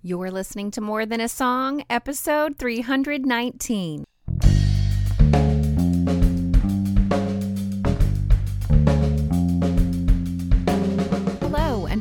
You're listening to More Than a Song, episode 319.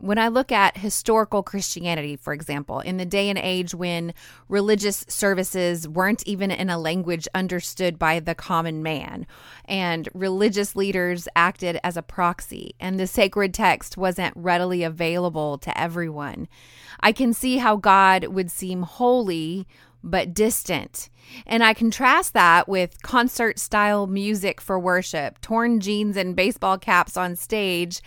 When I look at historical Christianity, for example, in the day and age when religious services weren't even in a language understood by the common man, and religious leaders acted as a proxy, and the sacred text wasn't readily available to everyone, I can see how God would seem holy but distant. And I contrast that with concert style music for worship, torn jeans and baseball caps on stage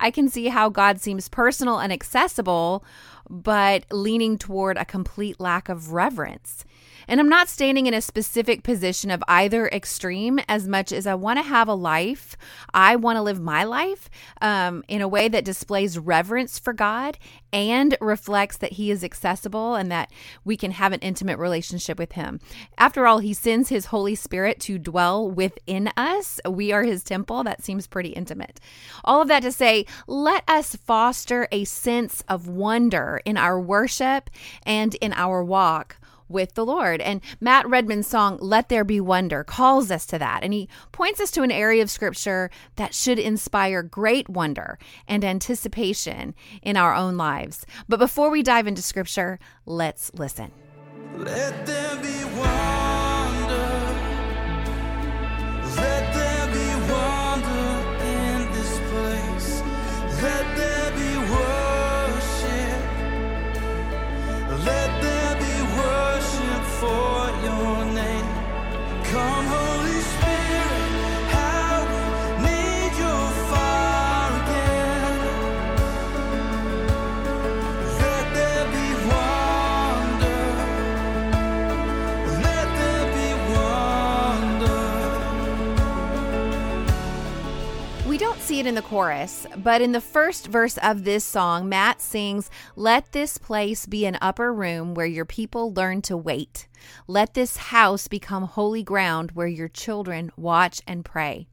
I can see how God seems personal and accessible, but leaning toward a complete lack of reverence. And I'm not standing in a specific position of either extreme as much as I want to have a life. I want to live my life um, in a way that displays reverence for God and reflects that He is accessible and that we can have an intimate relationship with Him. After all, He sends His Holy Spirit to dwell within us. We are His temple. That seems pretty intimate. All of that to say, let us foster a sense of wonder in our worship and in our walk with the Lord. And Matt Redman's song, Let There Be Wonder, calls us to that. And he points us to an area of scripture that should inspire great wonder and anticipation in our own lives. But before we dive into scripture, let's listen. Let there be wonder. In the chorus, but in the first verse of this song, Matt sings, Let this place be an upper room where your people learn to wait. Let this house become holy ground where your children watch and pray.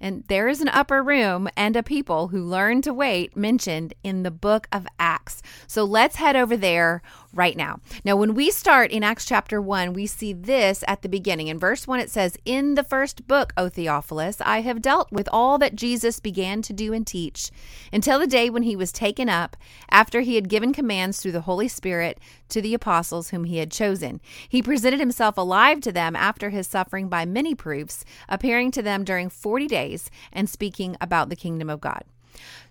And there is an upper room and a people who learn to wait mentioned in the book of Acts. So let's head over there right now. Now, when we start in Acts chapter 1, we see this at the beginning. In verse 1, it says, In the first book, O Theophilus, I have dealt with all that Jesus began to do and teach until the day when he was taken up, after he had given commands through the Holy Spirit to the apostles whom he had chosen. He presented himself alive to them after his suffering by many proofs, appearing to them during 40 days and speaking about the kingdom of God.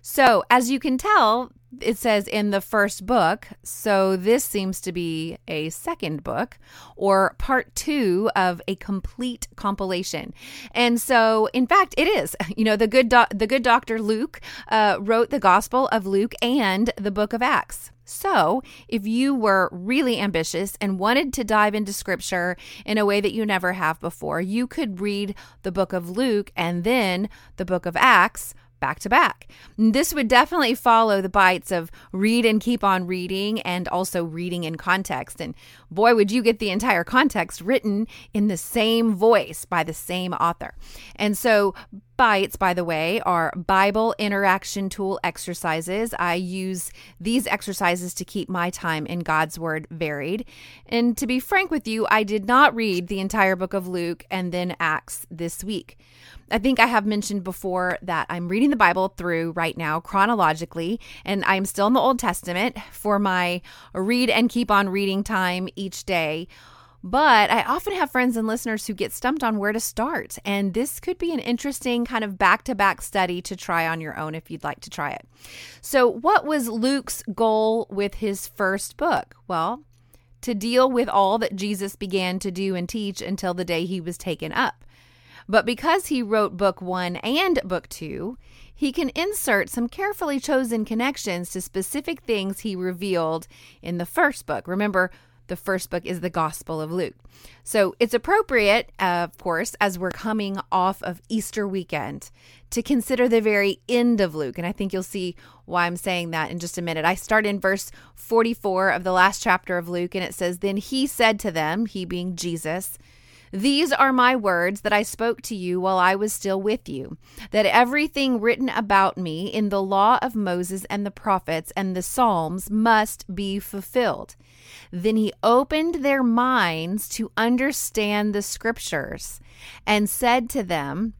So, as you can tell, it says in the first book. So, this seems to be a second book or part two of a complete compilation. And so, in fact, it is. You know, the good, the good doctor Luke uh, wrote the Gospel of Luke and the book of Acts. So, if you were really ambitious and wanted to dive into scripture in a way that you never have before, you could read the book of Luke and then the book of Acts back to back. This would definitely follow the bites of read and keep on reading and also reading in context. And boy, would you get the entire context written in the same voice by the same author. And so, bites, by the way, are Bible interaction tool exercises. I use these exercises to keep my time in God's Word varied. And to be frank with you, I did not read the entire book of Luke and then Acts this week. I think I have mentioned before that I'm reading the Bible through right now chronologically, and I'm still in the Old Testament for my read and keep on reading time each day. But I often have friends and listeners who get stumped on where to start. And this could be an interesting kind of back to back study to try on your own if you'd like to try it. So, what was Luke's goal with his first book? Well, to deal with all that Jesus began to do and teach until the day he was taken up. But because he wrote book one and book two, he can insert some carefully chosen connections to specific things he revealed in the first book. Remember, the first book is the Gospel of Luke. So it's appropriate, uh, of course, as we're coming off of Easter weekend, to consider the very end of Luke. And I think you'll see why I'm saying that in just a minute. I start in verse 44 of the last chapter of Luke, and it says, Then he said to them, he being Jesus, these are my words that I spoke to you while I was still with you, that everything written about me in the law of Moses and the prophets and the Psalms must be fulfilled. Then he opened their minds to understand the scriptures and said to them,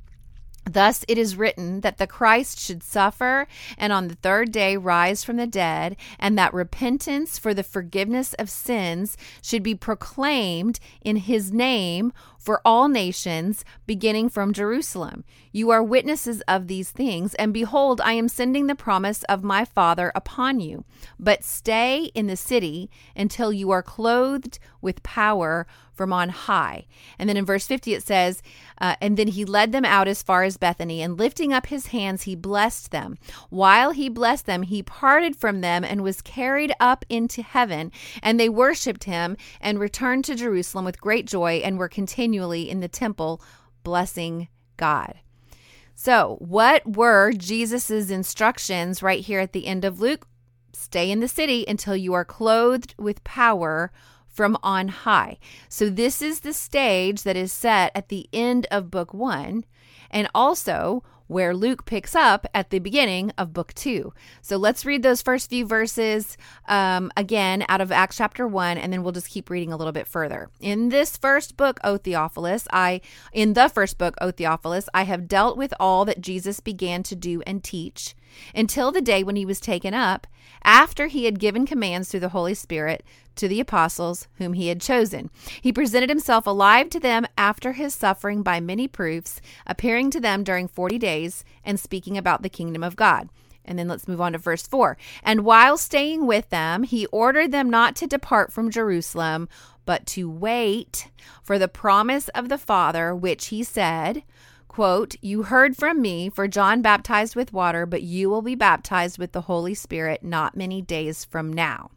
Thus it is written that the Christ should suffer and on the third day rise from the dead, and that repentance for the forgiveness of sins should be proclaimed in his name for all nations, beginning from Jerusalem. You are witnesses of these things, and behold, I am sending the promise of my Father upon you. But stay in the city until you are clothed with power from on high. And then in verse 50 it says, uh, And then he led them out as far as Bethany, and lifting up his hands, he blessed them. While he blessed them, he parted from them and was carried up into heaven. And they worshiped him and returned to Jerusalem with great joy and were continually in the temple blessing God. So, what were Jesus's instructions right here at the end of Luke? Stay in the city until you are clothed with power from on high. So, this is the stage that is set at the end of book one, and also where Luke picks up at the beginning of book two. So let's read those first few verses um, again out of Acts chapter one, and then we'll just keep reading a little bit further. In this first book, O Theophilus, I, in the first book, O Theophilus, I have dealt with all that Jesus began to do and teach until the day when he was taken up, after he had given commands through the Holy Spirit to the apostles whom he had chosen. He presented himself alive to them after his suffering by many proofs, appearing to them during 40 days and speaking about the kingdom of God. And then let's move on to verse 4. And while staying with them, he ordered them not to depart from Jerusalem, but to wait for the promise of the Father, which he said, quote, You heard from me, for John baptized with water, but you will be baptized with the Holy Spirit not many days from now.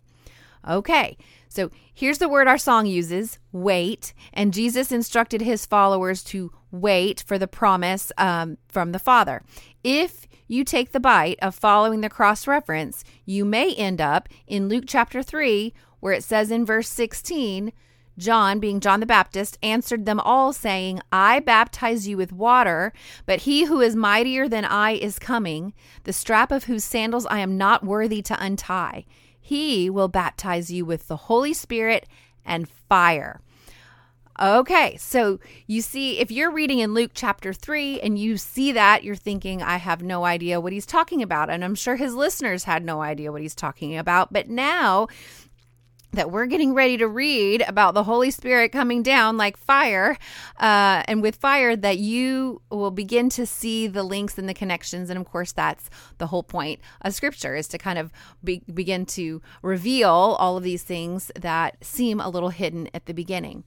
Okay, so here's the word our song uses wait. And Jesus instructed his followers to wait for the promise um, from the Father. If you take the bite of following the cross reference, you may end up in Luke chapter 3, where it says in verse 16, John, being John the Baptist, answered them all, saying, I baptize you with water, but he who is mightier than I is coming, the strap of whose sandals I am not worthy to untie. He will baptize you with the Holy Spirit and fire. Okay, so you see, if you're reading in Luke chapter 3 and you see that, you're thinking, I have no idea what he's talking about. And I'm sure his listeners had no idea what he's talking about. But now that we're getting ready to read about the Holy Spirit coming down like fire, uh, and with fire, that you will begin to see the links and the connections. And of course, that's the whole point of Scripture is to kind of be, begin to reveal all of these things that seem a little hidden at the beginning.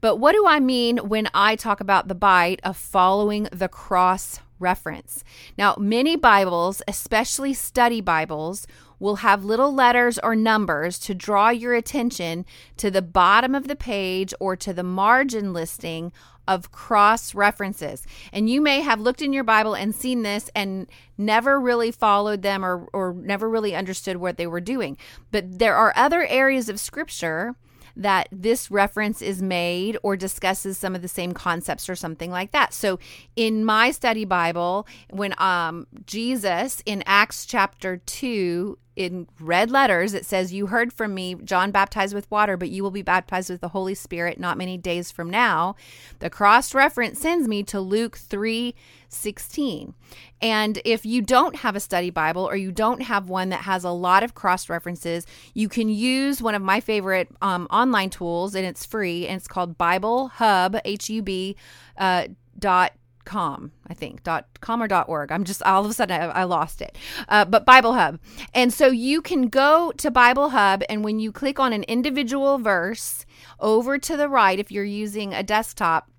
But what do I mean when I talk about the bite of following the cross reference? Now, many Bibles, especially study Bibles, will have little letters or numbers to draw your attention to the bottom of the page or to the margin listing of cross references. And you may have looked in your Bible and seen this and never really followed them or, or never really understood what they were doing. But there are other areas of scripture that this reference is made or discusses some of the same concepts or something like that. So in my study Bible, when um, Jesus in Acts chapter 2 in red letters, it says, You heard from me, John baptized with water, but you will be baptized with the Holy Spirit not many days from now. The cross reference sends me to Luke 3 16. And if you don't have a study Bible or you don't have one that has a lot of cross references, you can use one of my favorite um, online tools, and it's free, and it's called Bible Hub, H U B uh, dot com i think dot com or dot org i'm just all of a sudden i, I lost it uh, but bible hub and so you can go to bible hub and when you click on an individual verse over to the right if you're using a desktop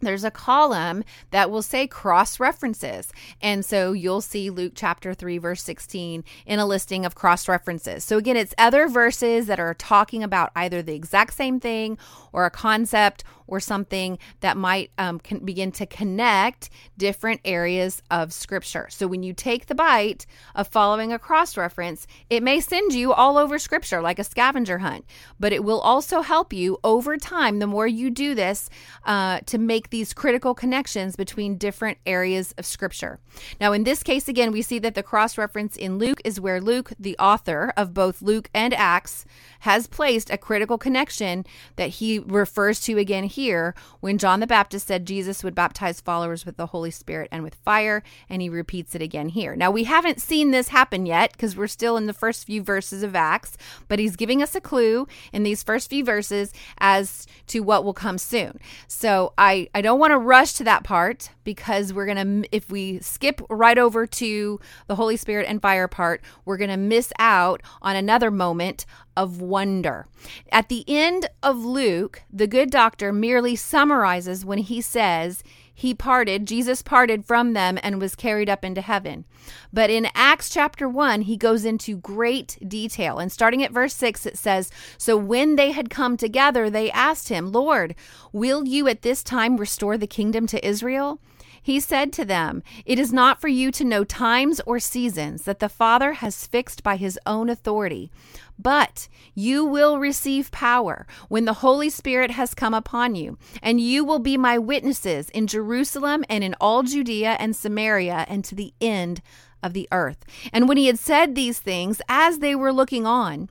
there's a column that will say cross references. And so you'll see Luke chapter 3, verse 16 in a listing of cross references. So again, it's other verses that are talking about either the exact same thing or a concept or something that might um, begin to connect different areas of scripture. So when you take the bite of following a cross reference, it may send you all over scripture like a scavenger hunt, but it will also help you over time, the more you do this, uh, to make these critical connections between different areas of scripture. Now, in this case, again, we see that the cross reference in Luke is where Luke, the author of both Luke and Acts, has placed a critical connection that he refers to again here when John the Baptist said Jesus would baptize followers with the Holy Spirit and with fire, and he repeats it again here. Now, we haven't seen this happen yet because we're still in the first few verses of Acts, but he's giving us a clue in these first few verses as to what will come soon. So I, I don't want to rush to that part because we're going to, if we skip right over to the Holy Spirit and fire part, we're going to miss out on another moment of wonder. At the end of Luke, the good doctor merely summarizes when he says, he parted, Jesus parted from them and was carried up into heaven. But in Acts chapter 1, he goes into great detail. And starting at verse 6, it says So when they had come together, they asked him, Lord, will you at this time restore the kingdom to Israel? He said to them, It is not for you to know times or seasons that the Father has fixed by his own authority, but you will receive power when the Holy Spirit has come upon you, and you will be my witnesses in Jerusalem and in all Judea and Samaria and to the end of the earth. And when he had said these things, as they were looking on,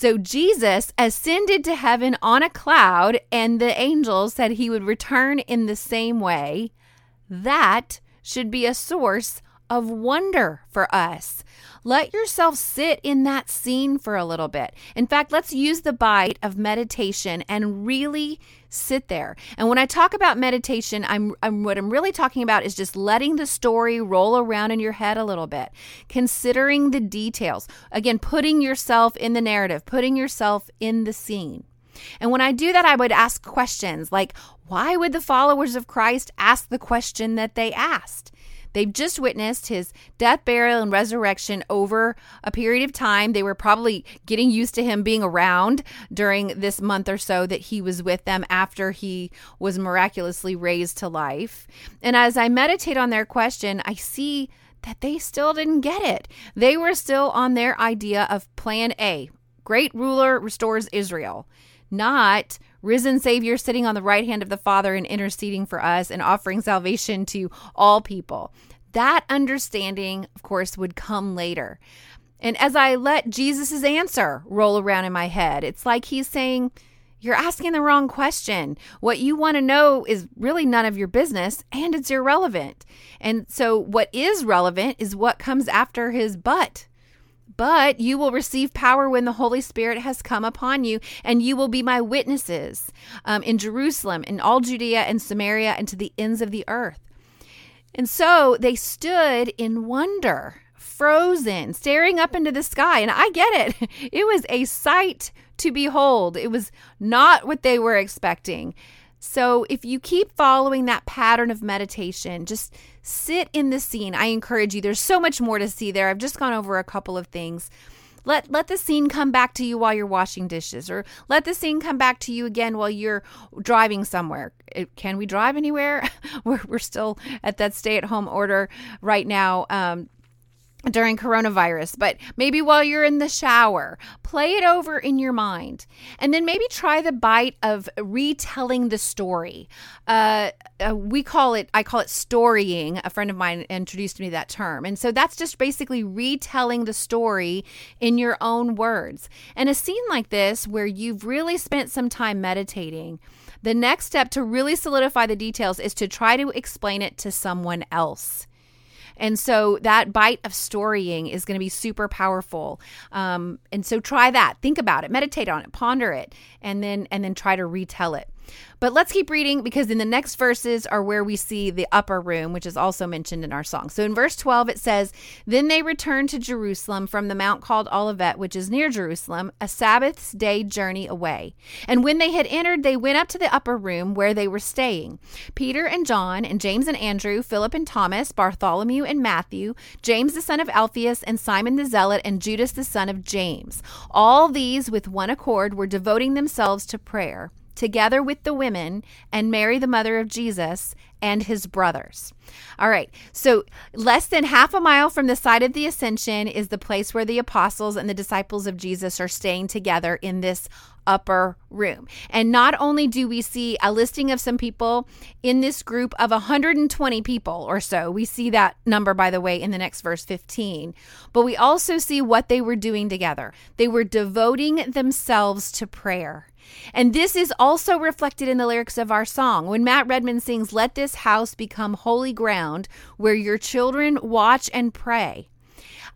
So Jesus ascended to heaven on a cloud, and the angels said he would return in the same way. That should be a source of wonder for us. Let yourself sit in that scene for a little bit. In fact, let's use the bite of meditation and really sit there. And when I talk about meditation, I'm, I'm what I'm really talking about is just letting the story roll around in your head a little bit, considering the details. Again, putting yourself in the narrative, putting yourself in the scene. And when I do that, I would ask questions like, why would the followers of Christ ask the question that they asked? They've just witnessed his death, burial, and resurrection over a period of time. They were probably getting used to him being around during this month or so that he was with them after he was miraculously raised to life. And as I meditate on their question, I see that they still didn't get it. They were still on their idea of plan A great ruler restores Israel, not risen Savior sitting on the right hand of the Father and interceding for us and offering salvation to all people. That understanding, of course, would come later. And as I let Jesus' answer roll around in my head, it's like he's saying, You're asking the wrong question. What you want to know is really none of your business and it's irrelevant. And so, what is relevant is what comes after his but. But you will receive power when the Holy Spirit has come upon you, and you will be my witnesses um, in Jerusalem, in all Judea and Samaria, and to the ends of the earth. And so they stood in wonder, frozen, staring up into the sky. And I get it. It was a sight to behold. It was not what they were expecting. So if you keep following that pattern of meditation, just sit in the scene. I encourage you. There's so much more to see there. I've just gone over a couple of things. let let the scene come back to you while you're washing dishes or let the scene come back to you again while you're driving somewhere can we drive anywhere we're, we're still at that stay at home order right now um, during coronavirus, but maybe while you're in the shower, play it over in your mind. And then maybe try the bite of retelling the story. Uh, uh, we call it, I call it storying. A friend of mine introduced me that term. And so that's just basically retelling the story in your own words. And a scene like this, where you've really spent some time meditating, the next step to really solidify the details is to try to explain it to someone else. And so that bite of storying is going to be super powerful. Um, and so try that. Think about it, meditate on it, ponder it, and then and then try to retell it. But let's keep reading because in the next verses are where we see the upper room, which is also mentioned in our song. So in verse 12, it says, Then they returned to Jerusalem from the mount called Olivet, which is near Jerusalem, a Sabbath's day journey away. And when they had entered, they went up to the upper room where they were staying. Peter and John, and James and Andrew, Philip and Thomas, Bartholomew and Matthew, James the son of Alphaeus, and Simon the Zealot, and Judas the son of James. All these, with one accord, were devoting themselves to prayer together with the women and Mary, the mother of Jesus, and his brothers. All right, so less than half a mile from the site of the ascension is the place where the apostles and the disciples of Jesus are staying together in this upper room. And not only do we see a listing of some people in this group of 120 people or so, we see that number, by the way, in the next verse 15, but we also see what they were doing together. They were devoting themselves to prayer. And this is also reflected in the lyrics of our song. When Matt Redman sings, Let this house become holy ground where your children watch and pray.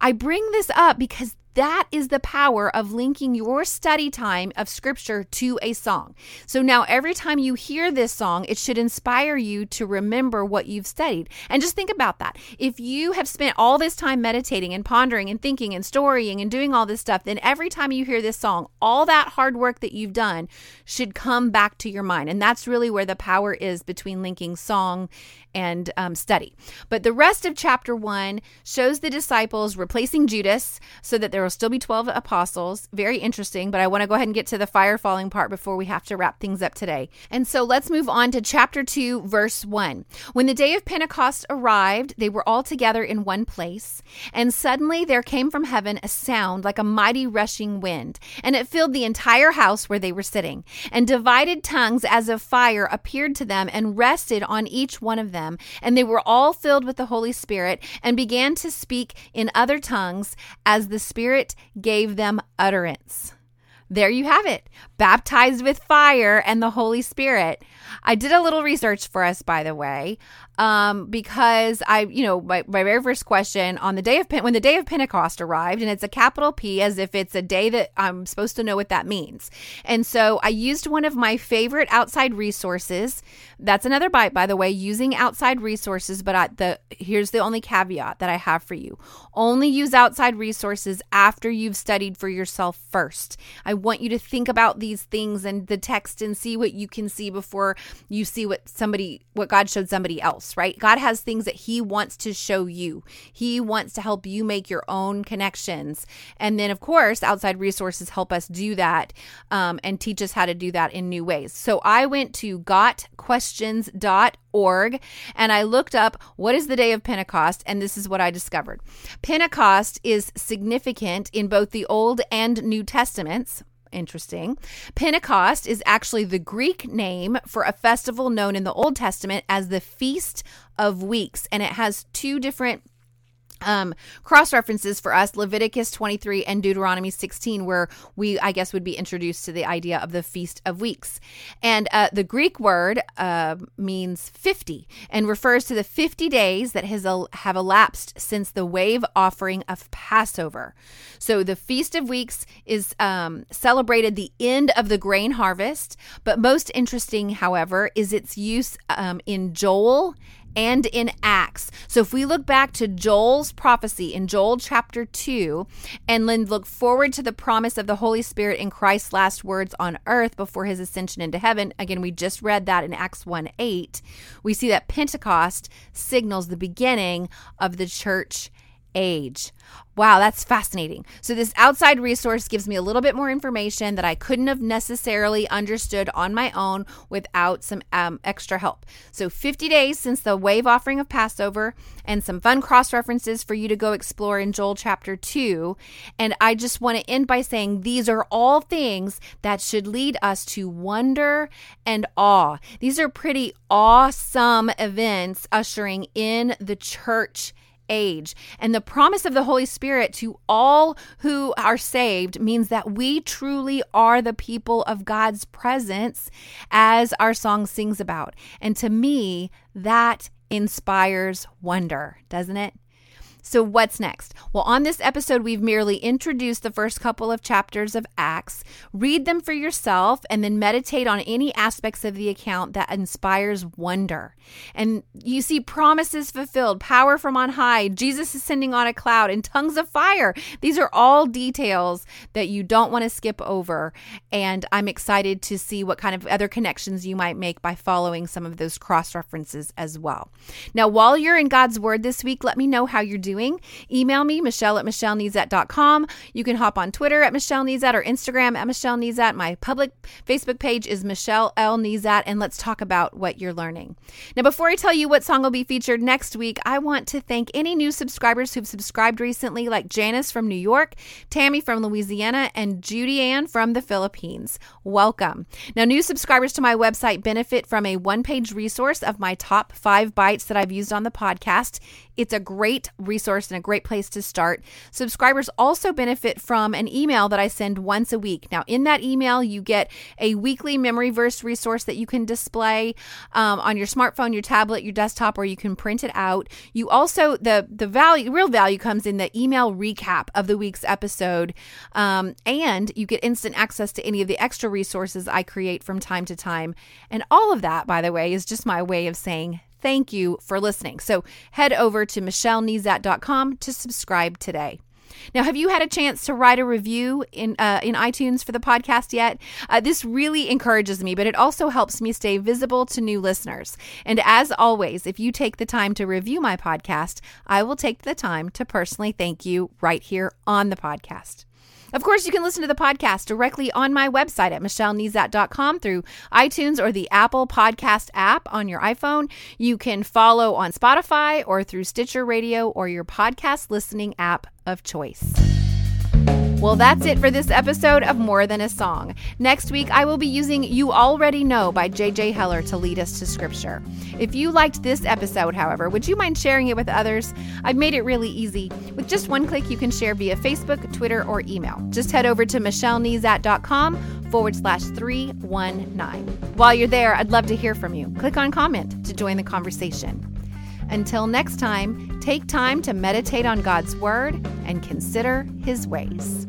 I bring this up because that is the power of linking your study time of scripture to a song. So now every time you hear this song, it should inspire you to remember what you've studied. And just think about that. If you have spent all this time meditating and pondering and thinking and storying and doing all this stuff, then every time you hear this song, all that hard work that you've done should come back to your mind. And that's really where the power is between linking song and um, study. But the rest of chapter one shows the disciples replacing Judas so that there will still be 12 apostles. Very interesting, but I want to go ahead and get to the fire falling part before we have to wrap things up today. And so let's move on to chapter 2, verse 1. When the day of Pentecost arrived, they were all together in one place, and suddenly there came from heaven a sound like a mighty rushing wind, and it filled the entire house where they were sitting. And divided tongues as of fire appeared to them and rested on each one of them, and they were all filled with the Holy Spirit and began to speak in other tongues as the Spirit Spirit gave them utterance. There you have it, baptized with fire and the Holy Spirit. I did a little research for us, by the way, um, because I, you know, my, my very first question on the day of when the day of Pentecost arrived, and it's a capital P as if it's a day that I'm supposed to know what that means. And so I used one of my favorite outside resources. That's another bite, by the way, using outside resources. But I, the here's the only caveat that I have for you: only use outside resources after you've studied for yourself first. I want you to think about these things and the text and see what you can see before you see what somebody, what God showed somebody else else, right? God has things that He wants to show you. He wants to help you make your own connections. And then, of course, outside resources help us do that um, and teach us how to do that in new ways. So I went to gotquestions.org and I looked up what is the day of Pentecost, and this is what I discovered. Pentecost is significant in both the Old and New Testaments interesting. Pentecost is actually the Greek name for a festival known in the Old Testament as the Feast of Weeks, and it has two different um, cross references for us Leviticus 23 and Deuteronomy 16, where we, I guess, would be introduced to the idea of the Feast of Weeks. And uh, the Greek word uh, means 50 and refers to the 50 days that has el- have elapsed since the wave offering of Passover. So the Feast of Weeks is um, celebrated the end of the grain harvest, but most interesting, however, is its use um, in Joel and in Acts. So if we look back to Joel's prophecy in Joel chapter 2 and then look forward to the promise of the Holy Spirit in Christ's last words on earth before his ascension into heaven, again, we just read that in Acts 1 8, we see that Pentecost signals the beginning of the church age. Wow, that's fascinating. So, this outside resource gives me a little bit more information that I couldn't have necessarily understood on my own without some um, extra help. So, 50 days since the wave offering of Passover, and some fun cross references for you to go explore in Joel chapter 2. And I just want to end by saying these are all things that should lead us to wonder and awe. These are pretty awesome events ushering in the church age. And the promise of the Holy Spirit to all who are saved means that we truly are the people of God's presence, as our song sings about. And to me, that inspires wonder, doesn't it? So, what's next? Well, on this episode, we've merely introduced the first couple of chapters of Acts. Read them for yourself and then meditate on any aspects of the account that inspires wonder. And you see promises fulfilled, power from on high, Jesus ascending on a cloud, and tongues of fire. These are all details that you don't want to skip over. And I'm excited to see what kind of other connections you might make by following some of those cross references as well. Now, while you're in God's Word this week, let me know how you're doing doing. Email me, Michelle at MichelleNezat.com. You can hop on Twitter at Michelle or Instagram at Michelle. My public Facebook page is Michelle L. Nezat, and let's talk about what you're learning. Now, before I tell you what song will be featured next week, I want to thank any new subscribers who've subscribed recently, like Janice from New York, Tammy from Louisiana, and Judy Ann from the Philippines. Welcome. Now, new subscribers to my website benefit from a one page resource of my top five bites that I've used on the podcast. It's a great resource and a great place to start. Subscribers also benefit from an email that I send once a week. Now, in that email, you get a weekly memory verse resource that you can display um, on your smartphone, your tablet, your desktop, or you can print it out. You also the the value, real value, comes in the email recap of the week's episode, um, and you get instant access to any of the extra resources I create from time to time. And all of that, by the way, is just my way of saying thank you for listening. So head over to michellenezat.com to subscribe today. Now, have you had a chance to write a review in uh, in iTunes for the podcast yet? Uh, this really encourages me, but it also helps me stay visible to new listeners. And as always, if you take the time to review my podcast, I will take the time to personally thank you right here on the podcast. Of course, you can listen to the podcast directly on my website at michellenezat.com through iTunes or the Apple Podcast app on your iPhone. You can follow on Spotify or through Stitcher Radio or your podcast listening app of choice. Well, that's it for this episode of More Than a Song. Next week, I will be using You Already Know by J.J. Heller to lead us to Scripture. If you liked this episode, however, would you mind sharing it with others? I've made it really easy. With just one click, you can share via Facebook, Twitter, or email. Just head over to michellenezat.com forward slash 319. While you're there, I'd love to hear from you. Click on comment to join the conversation. Until next time, take time to meditate on God's Word and consider His ways.